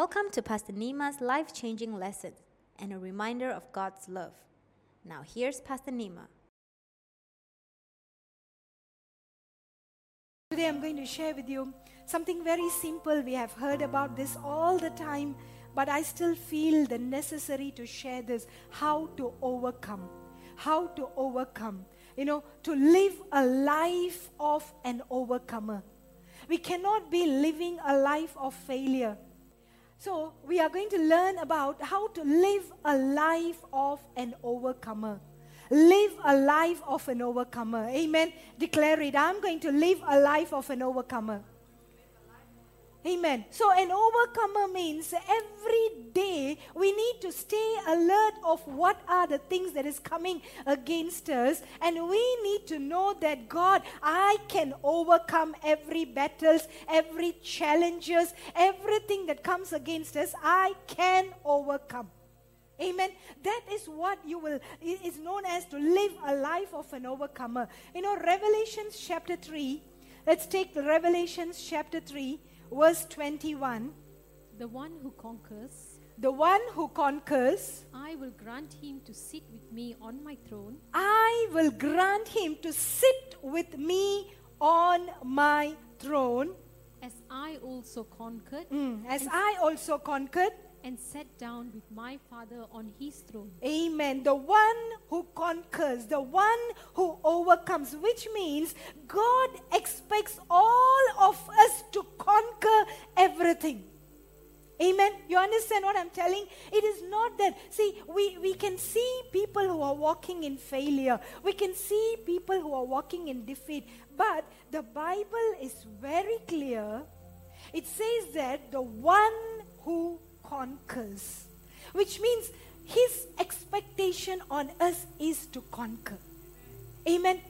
Welcome to Pastor Nima's life changing lesson and a reminder of God's love. Now, here's Pastor Nima. Today I'm going to share with you something very simple. We have heard about this all the time, but I still feel the necessary to share this how to overcome. How to overcome. You know, to live a life of an overcomer. We cannot be living a life of failure. So, we are going to learn about how to live a life of an overcomer. Live a life of an overcomer. Amen. Declare it. I'm going to live a life of an overcomer. Amen. So, an overcomer means every day we need to stay alert of what are the things that is coming against us, and we need to know that God, I can overcome every battles, every challenges, everything that comes against us. I can overcome. Amen. That is what you will is known as to live a life of an overcomer. You know, Revelations chapter 3. Let's take Revelations chapter 3 verse 21. The one who conquers, The one who conquers, I will grant him to sit with me on my throne, I will grant him to sit with me on my throne, as I also conquered Mm, as I also conquered. and sat down with my Father on his throne. Amen. The one who conquers, the one who overcomes, which means God expects understand what I'm telling? It is not that, see, we, we can see people who are walking in failure, we can see people who are walking in defeat, but the Bible is very clear. It says that the one who conquers, which means his expectation on us is to conquer. Amen.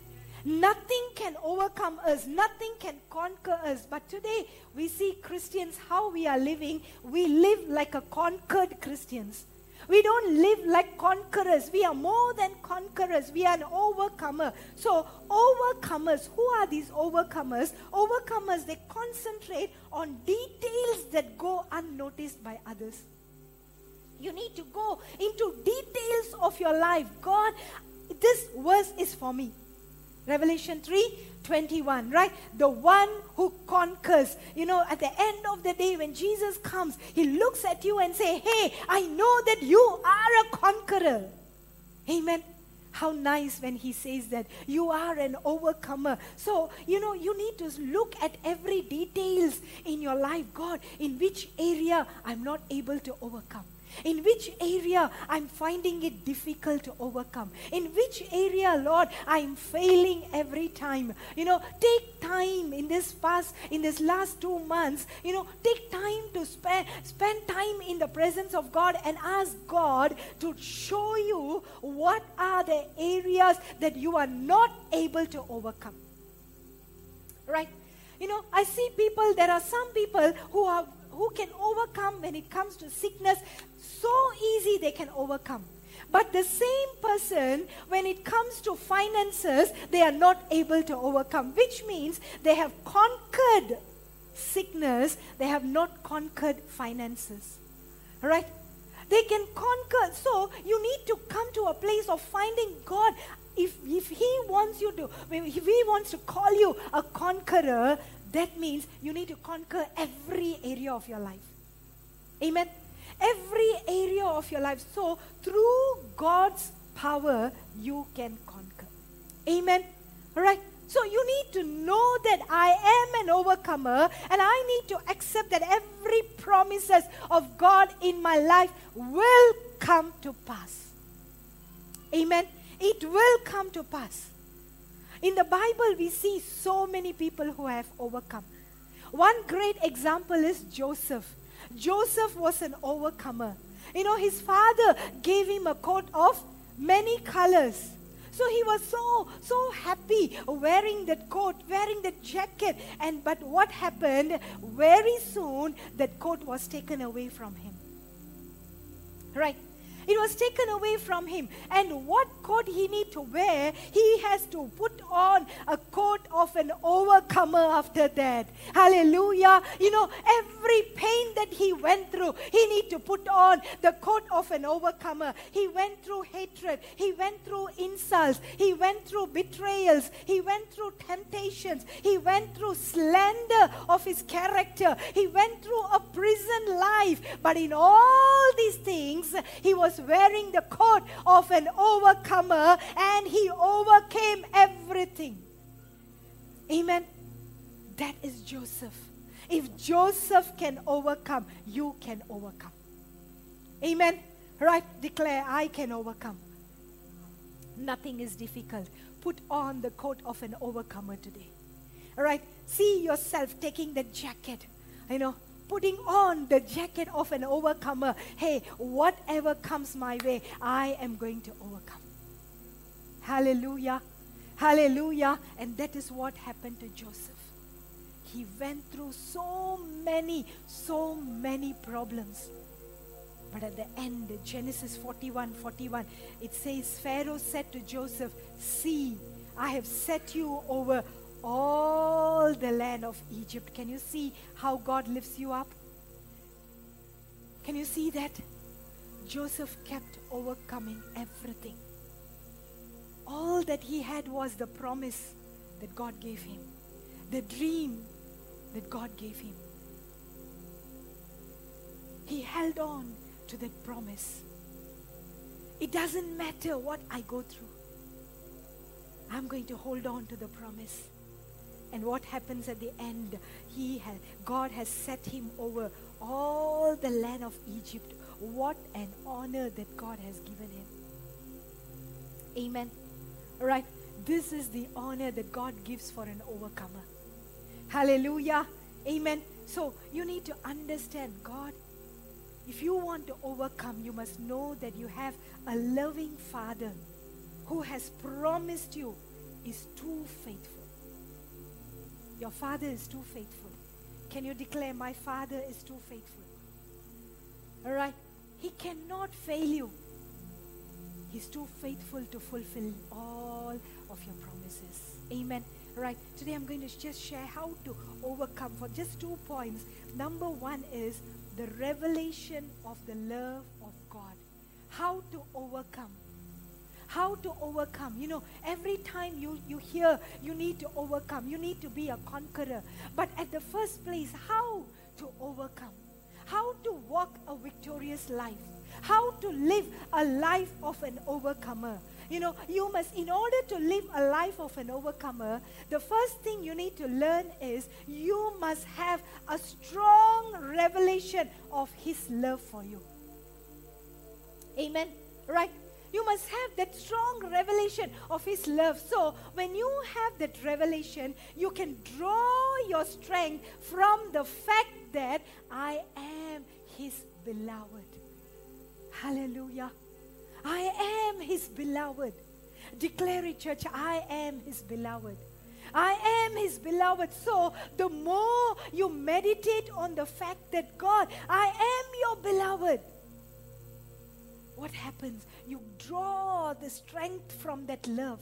Nothing can overcome us, nothing can conquer us. But today we see Christians how we are living. We live like a conquered Christians. We don't live like conquerors. We are more than conquerors. We are an overcomer. So, overcomers, who are these overcomers? Overcomers, they concentrate on details that go unnoticed by others. You need to go into details of your life. God, this verse is for me. Revelation 3 21, right? The one who conquers. You know, at the end of the day, when Jesus comes, he looks at you and say, Hey, I know that you are a conqueror. Amen. How nice when he says that you are an overcomer. So, you know, you need to look at every details in your life. God, in which area I'm not able to overcome? In which area I'm finding it difficult to overcome? In which area, Lord, I'm failing every time? You know, take time in this past, in this last two months, you know, take time to spend spend time in the presence of God and ask God to show you what are the areas that you are not able to overcome. Right? You know, I see people, there are some people who are who can overcome when it comes to sickness so easy they can overcome. But the same person when it comes to finances they are not able to overcome which means they have conquered sickness they have not conquered finances. Right? They can conquer. So you need to come to a place of finding god. If, if he wants you to if he wants to call you a conqueror that means you need to conquer every area of your life. Amen. Every area of your life. So, through God's power, you can conquer. Amen. All right. So, you need to know that I am an overcomer and I need to accept that every promises of God in my life will come to pass. Amen. It will come to pass. In the Bible, we see so many people who have overcome. One great example is Joseph. Joseph was an overcomer. You know, his father gave him a coat of many colors. So he was so, so happy wearing that coat, wearing that jacket. And but what happened? Very soon, that coat was taken away from him. Right? It was taken away from him. And what coat he need to wear, he has to put on a coat of an overcomer after that. Hallelujah. You know, every pain that he went through, he need to put on the coat of an overcomer. He went through hatred. He went through insults. He went through betrayals. He went through temptations. He went through slander of his character. He went through a prison life. But in all these things, he was wearing the coat of an overcomer and he overcame everything. Amen. That is Joseph. If Joseph can overcome, you can overcome. Amen. Right? Declare, I can overcome. Nothing is difficult. Put on the coat of an overcomer today. All right? See yourself taking the jacket. You know, putting on the jacket of an overcomer. Hey, whatever comes my way, I am going to overcome. Hallelujah. Hallelujah. And that is what happened to Joseph. He went through so many, so many problems. But at the end, Genesis 41 41, it says, Pharaoh said to Joseph, See, I have set you over all the land of Egypt. Can you see how God lifts you up? Can you see that? Joseph kept overcoming everything. All that he had was the promise that God gave him, the dream that God gave him. He held on to that promise. It doesn't matter what I go through. I'm going to hold on to the promise. And what happens at the end? He has, God has set him over all the land of Egypt. What an honor that God has given him. Amen. All right. This is the honor that God gives for an overcomer. Hallelujah. Amen. So you need to understand God. If you want to overcome, you must know that you have a loving Father who has promised you is too faithful. Your Father is too faithful. Can you declare, My Father is too faithful? All right? He cannot fail you. He's too faithful to fulfill all of your promises. Amen. All right. Today I'm going to just share how to overcome for just two points. Number one is the revelation of the love of God. How to overcome how to overcome. You know, every time you, you hear you need to overcome, you need to be a conqueror. But at the first place, how to overcome? How to walk a victorious life? How to live a life of an overcomer? You know, you must, in order to live a life of an overcomer, the first thing you need to learn is you must have a strong revelation of His love for you. Amen. Right? You must have that strong revelation of His love. So, when you have that revelation, you can draw your strength from the fact that I am His beloved. Hallelujah. I am His beloved. Declare it, church. I am His beloved. I am His beloved. So, the more you meditate on the fact that God, I am your beloved what happens? You draw the strength from that love.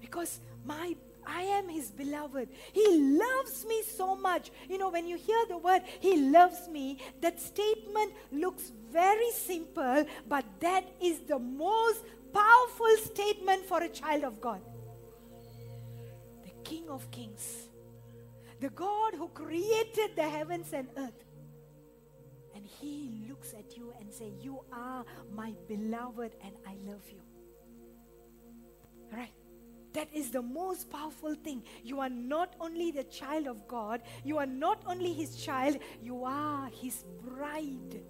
Because my I am his beloved. He loves me so much. You know, when you hear the word, he loves me, that statement looks very simple, but that is the most powerful statement for a child of God. The King of Kings, the God who created the heavens and earth, he looks at you and say you are my beloved and i love you right that is the most powerful thing you are not only the child of god you are not only his child you are his bride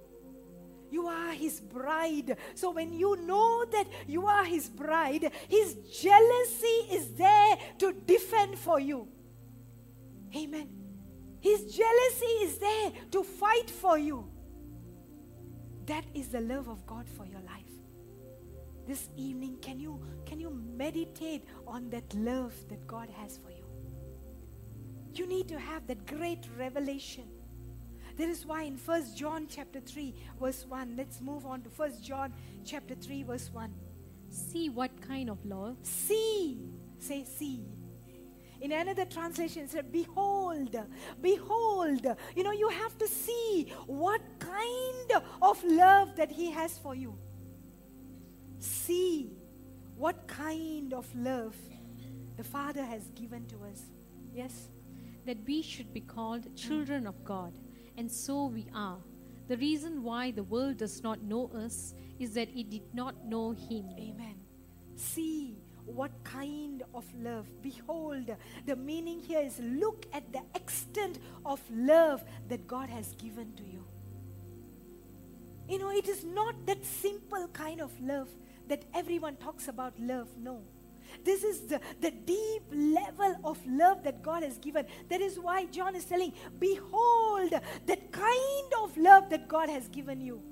you are his bride. So when you know that you are his bride, his jealousy is there to defend for you. Amen. His jealousy is there to fight for you. That is the love of God for your life. This evening, can you, can you meditate on that love that God has for you? You need to have that great revelation That is why in 1 John chapter 3 verse 1, let's move on to 1 John chapter 3 verse 1. See what kind of love See, say see. In another translation, it said, Behold, behold. You know, you have to see what kind of love that He has for you. See what kind of love the Father has given to us. Yes? that we should be called children of God, and so we are. The reason why the world does not know us is that it did not know Him. Amen. See what kind of love. Behold, the meaning here is look at the extent of love that God has given to you. You know, it is not that simple kind of love that everyone talks about love. No. This is the, the deep level of love that God has given. That is why John is telling, Behold, that kind of love that God has given you.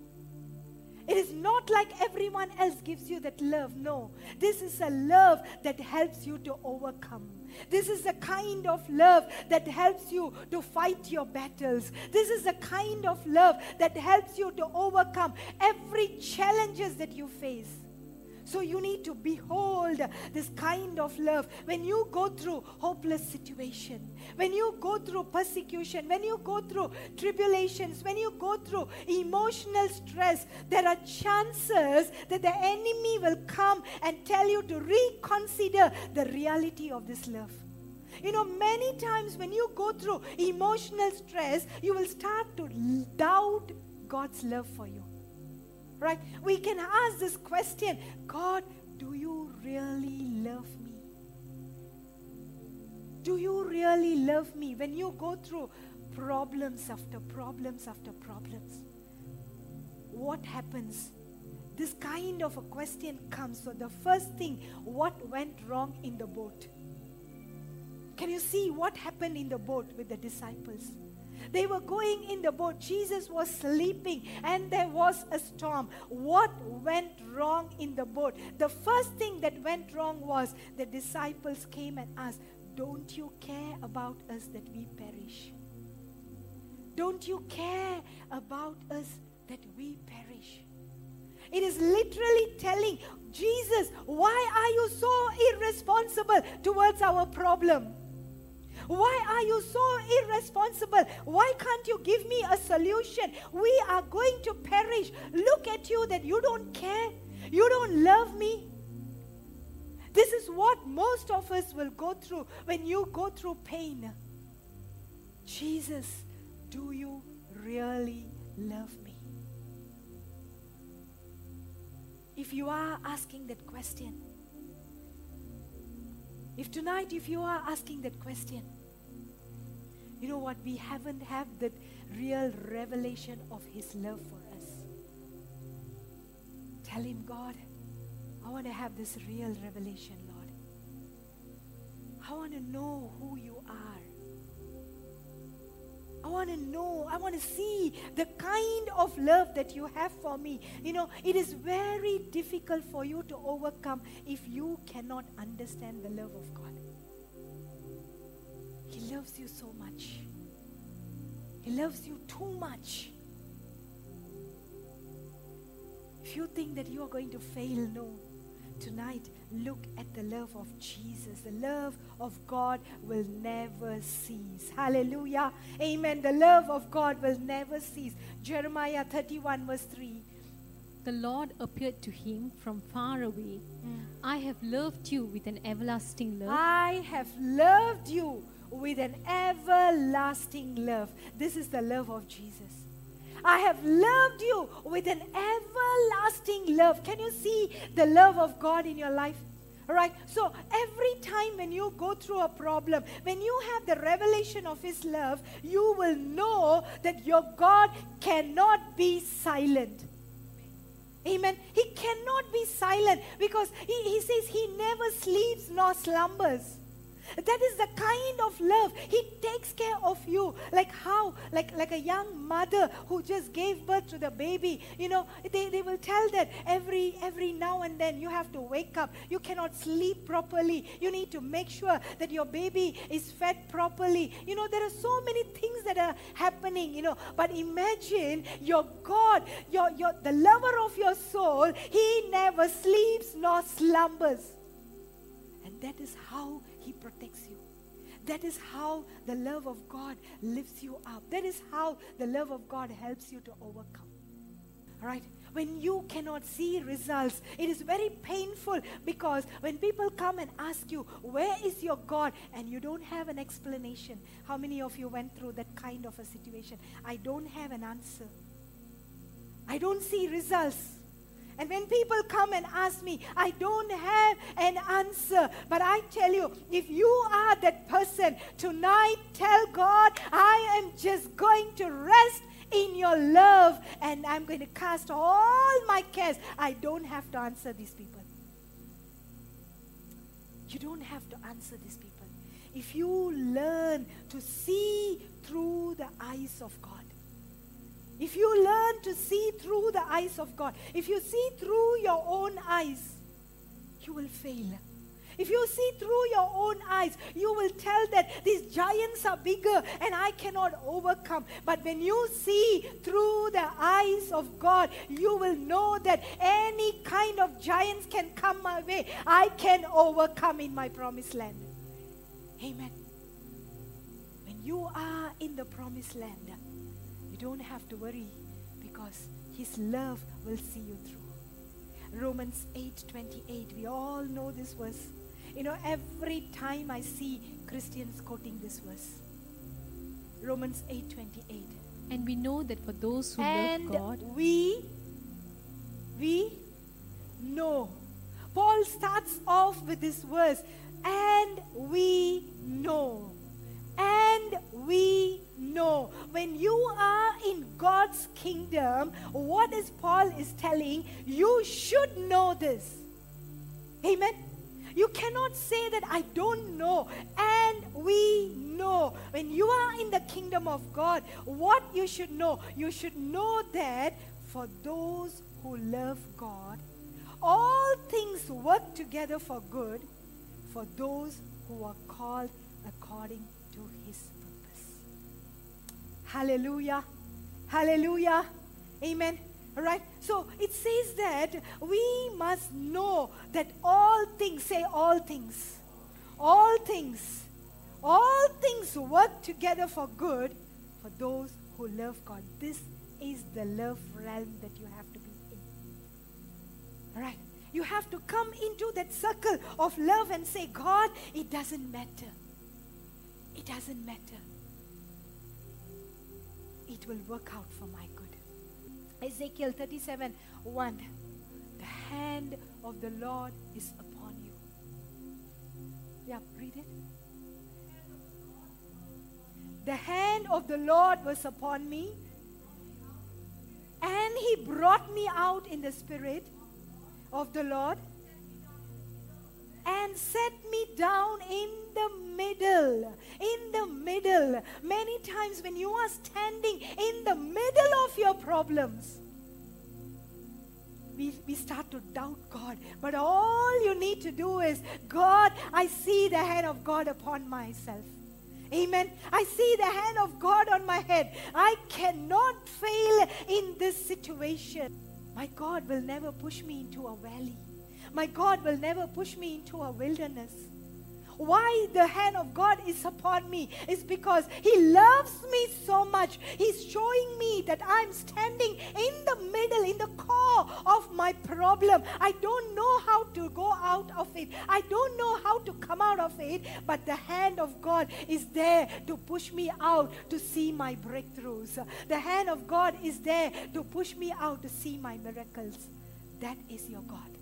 It is not like everyone else gives you that love. No. This is a love that helps you to overcome. This is the kind of love that helps you to fight your battles. This is the kind of love that helps you to overcome every challenges that you face. So you need to behold this kind of love when you go through hopeless situation, when you go through persecution, when you go through tribulations, when you go through emotional stress, there are chances that the enemy will come and tell you to reconsider the reality of this love. You know, many times when you go through emotional stress, you will start to doubt God's love for you. Right? We can ask this question God, do you really love me? Do you really love me when you go through problems after problems after problems? What happens? This kind of a question comes. So, the first thing, what went wrong in the boat? Can you see what happened in the boat with the disciples? They were going in the boat. Jesus was sleeping and there was a storm. What went wrong in the boat? The first thing that went wrong was the disciples came and asked, Don't you care about us that we perish? Don't you care about us that we perish? It is literally telling Jesus, why are you so irresponsible towards our problem? Why are you so irresponsible? Why can't you give me a solution? We are going to perish. Look at you that you don't care. You don't love me. This is what most of us will go through when you go through pain. Jesus, do you really love me? If you are asking that question, if tonight, if you are asking that question, you know what? We haven't had that real revelation of His love for us. Tell Him, God, I want to have this real revelation, Lord. I want to know who you are. I want to know, I want to see the kind of love that you have for me. You know, it is very difficult for you to overcome if you cannot understand the love of God. He loves you so much. He loves you too much. If you think that you are going to fail, no. Tonight, look at the love of Jesus. The love of God will never cease. Hallelujah. Amen. The love of God will never cease. Jeremiah 31, verse 3. The Lord appeared to him from far away. Mm. I have loved you with an everlasting love. I have loved you with an everlasting love. This is the love of Jesus. I have loved you with an everlasting love. Can you see the love of God in your life? All right. So every time when you go through a problem, when you have the revelation of His love, you will know that your God cannot be silent. Amen. He cannot be silent because he, he says he never sleeps nor slumbers. That is the kind of love. He takes care of you. Like how? Like, like a young mother who just gave birth to the baby. You know, they, they will tell that every every now and then you have to wake up. You cannot sleep properly. You need to make sure that your baby is fed properly. You know, there are so many things that are happening, you know. But imagine your God, your, your the lover of your soul, he never sleeps nor slumbers. And that is how he protects you. That is how the love of God lifts you up. That is how the love of God helps you to overcome. All right? When you cannot see results, it is very painful because when people come and ask you, Where is your God? and you don't have an explanation. How many of you went through that kind of a situation? I don't have an answer. I don't see results. And when people come and ask me, I don't have an answer. But I tell you, if you are that person, tonight tell God, I am just going to rest in your love and I'm going to cast all my cares. I don't have to answer these people. You don't have to answer these people. If you learn to see through the eyes of God, if you learn to see through the eyes of God, if you see through your own eyes, you will fail. If you see through your own eyes, you will tell that these giants are bigger and I cannot overcome. But when you see through the eyes of God, you will know that any kind of giants can come my way. I can overcome in my promised land. Amen. When you are in the promised land, you don't have to worry because his love will see you through. Romans 8:28. We all know this verse. You know, every time I see Christians quoting this verse. Romans 8:28. And we know that for those who And love God, we we know. Paul starts off with this verse, and we know. And we know. When you are God's kingdom, what is Paul is telling? You should know this. Amen. You cannot say that I don't know. And we know. When you are in the kingdom of God, what you should know? You should know that for those who love God, all things work together for good for those who are called according to his purpose. Hallelujah. Hallelujah. Amen. All right. So it says that we must know that all things, say all things, all things, all things work together for good for those who love God. This is the love realm that you have to be in. All right. You have to come into that circle of love and say, God, it doesn't matter. It doesn't matter. It will work out for my good. Ezekiel 37 1. The hand of the Lord is upon you. Yeah, read it. The hand of the Lord was upon me, and he brought me out in the spirit of the Lord and set me down in the middle. In the middle. Many times when you are standing in the middle of your problems, we, we start to doubt God. But all you need to do is, God, I see the hand of God upon myself. Amen. I see the hand of God on my head. I cannot fail in this situation. My God will never push me into a valley. My God will never push me into a wilderness. Why the hand of God is upon me is because He loves me so much. He's showing me that I'm standing in the middle, in the core of my problem. I don't know how to go out of it, I don't know how to come out of it, but the hand of God is there to push me out to see my breakthroughs. The hand of God is there to push me out to see my miracles. That is your God.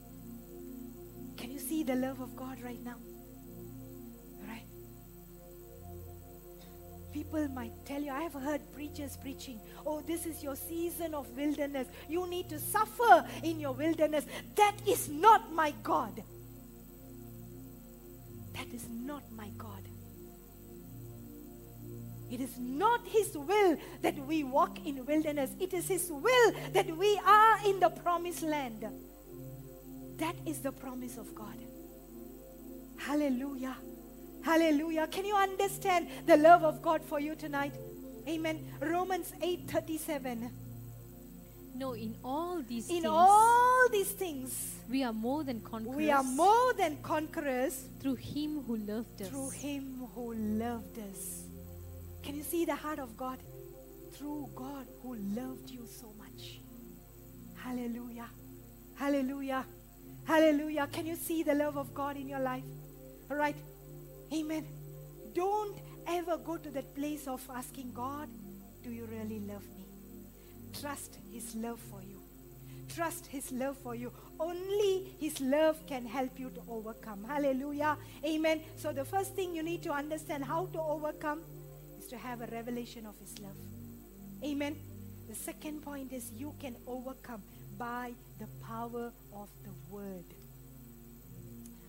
Can you see the love of God right now? Right? People might tell you, I have heard preachers preaching, oh, this is your season of wilderness. You need to suffer in your wilderness. That is not my God. That is not my God. It is not His will that we walk in wilderness. It is His will that we are in the promised land. That is the promise of God. Hallelujah. Hallelujah. Can you understand the love of God for you tonight? Amen. Romans 8:37. No, in all these In things, all these things, we are more than conquerors we are more than conquerors through Him who loved us. through Him who loved us. Can you see the heart of God? Through God who loved you so much. Hallelujah. Hallelujah. Hallelujah. Can you see the love of God in your life? All right. Amen. Don't ever go to that place of asking God, Do you really love me? Trust His love for you. Trust His love for you. Only His love can help you to overcome. Hallelujah. Amen. So, the first thing you need to understand how to overcome is to have a revelation of His love. Amen. The second point is you can overcome by the power of the Word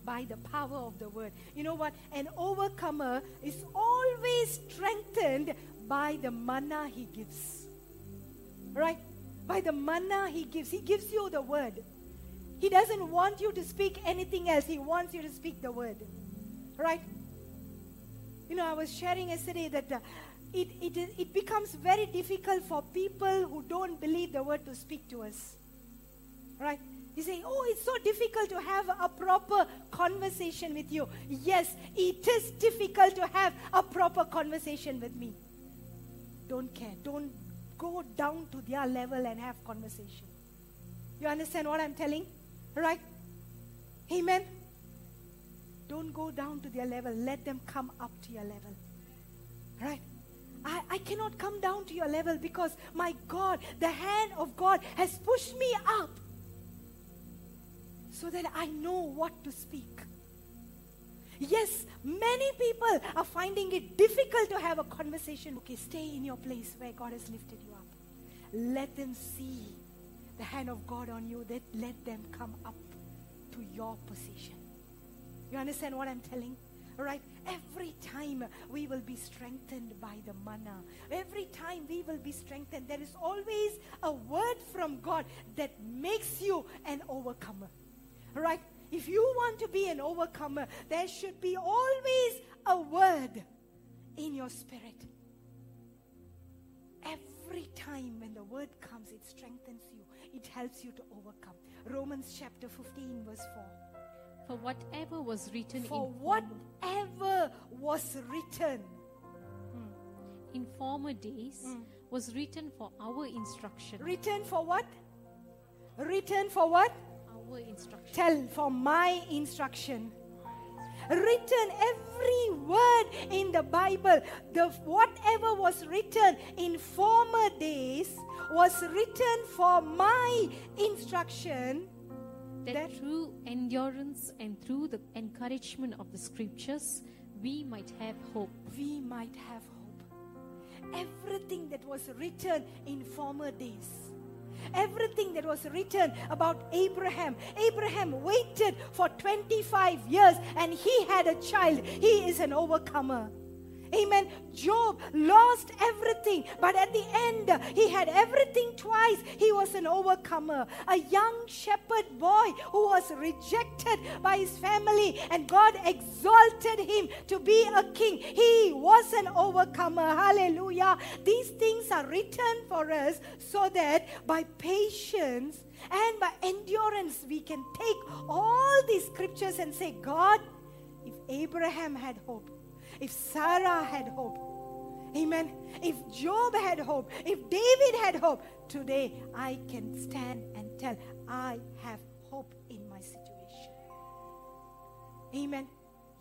by the power of the word. You know what? An overcomer is always strengthened by the manna he gives. Right? By the manna he gives. He gives you the word. He doesn't want you to speak anything else. He wants you to speak the word. Right? You know, I was sharing yesterday that uh, it, it, it becomes very difficult for people who don't believe the word to speak to us. Right? You say, oh, it's so difficult to have a proper conversation with you. Yes, it is difficult to have a proper conversation with me. Don't care. Don't go down to their level and have conversation. You understand what I'm telling? Right? Amen. Don't go down to their level. Let them come up to your level. Right? I, I cannot come down to your level because my God, the hand of God has pushed me up so that I know what to speak. Yes, many people are finding it difficult to have a conversation. Okay, stay in your place where God has lifted you up. Let them see the hand of God on you. That let them come up to your position. You understand what I'm telling? Right. Every time we will be strengthened by the manna. Every time we will be strengthened. There is always a word from God that makes you an overcomer. Right. If you want to be an overcomer, there should be always a word in your spirit. Every time when the word comes, it strengthens you, it helps you to overcome. Romans chapter 15, verse 4. For whatever was written For in, whatever was written, hmm. in former days hmm. was written for our instruction. written for what? Written for what? Our instruction. Tell for my instruction. Written every word in the Bible, the whatever was written in former days was written for my instruction. that, that- through endurance and through the encouragement of the scriptures we might have hope. we might have hope. Everything that was written in former days, everything that was written about Abraham, Abraham waited for 25 years and he had a child. He is an overcomer. Amen. Job lost everything, but at the end, he had everything twice. He was an overcomer. A young shepherd boy who was rejected by his family, and God exalted him to be a king. He was an overcomer. Hallelujah. These things are written for us so that by patience and by endurance, we can take all these scriptures and say, God, if Abraham had hope, if Sarah had hope, amen, if Job had hope, if David had hope, today I can stand and tell, I have hope in my situation. Amen.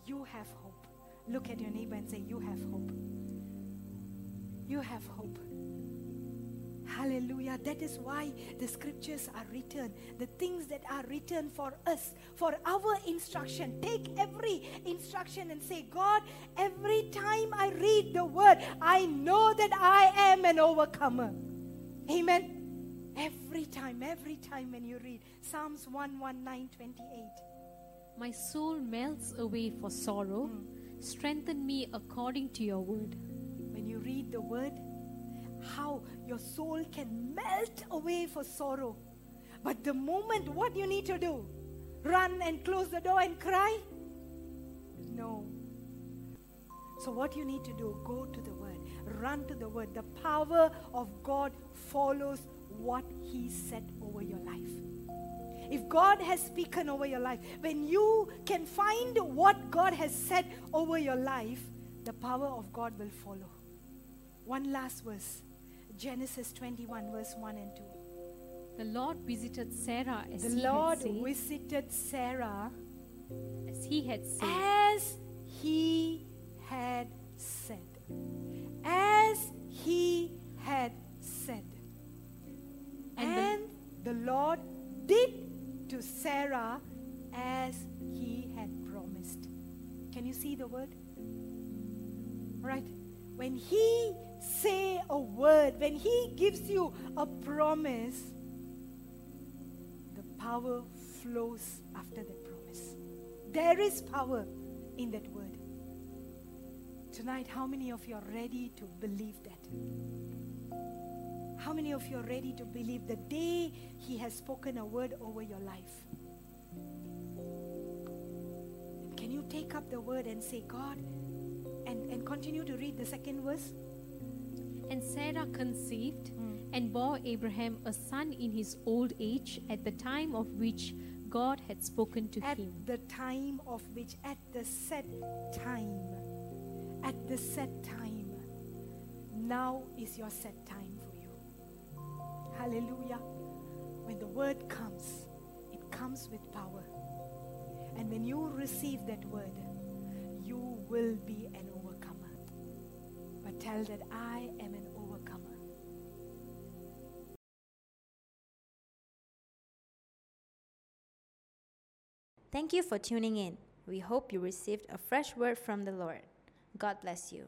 You have hope. Look at your neighbor and say, You have hope. You have hope. Hallelujah. That is why the scriptures are written. The things that are written for us, for our instruction. Take every instruction and say, God, every time I read the word, I know that I am an overcomer. Amen. Every time, every time when you read Psalms 119 28. My soul melts away for sorrow. Hmm. Strengthen me according to your word. When you read the word, how your soul can melt away for sorrow. But the moment, what you need to do? Run and close the door and cry? No. So, what you need to do, go to the Word, run to the Word. The power of God follows what He said over your life. If God has spoken over your life, when you can find what God has said over your life, the power of God will follow. One last verse Genesis 21, verse 1 and 2. The Lord visited Sarah as The he Lord had said, visited Sarah as he had said. as he had said. As he had said. And the- And the, Lord did to Sarah as he had promised. Can you see the word? Right? When he say a word, when he gives you a promise, the power flows after that promise. There is power in that word. Tonight, how many of you are ready to believe that? How many of you are ready to believe the day He has spoken a word over your life? Can you take up the word and say, God, and, and continue to read the second verse? And Sarah conceived and bore Abraham a son in his old age at the time of which God had spoken to At him. the time of which, at the set time, at the set time, now is your set time for you. Hallelujah. When the word comes, it comes with power. And when you receive that word, you will be an overcomer. Tell that I am an overcomer. Thank you for tuning in. We hope you received a fresh word from the Lord. God bless you.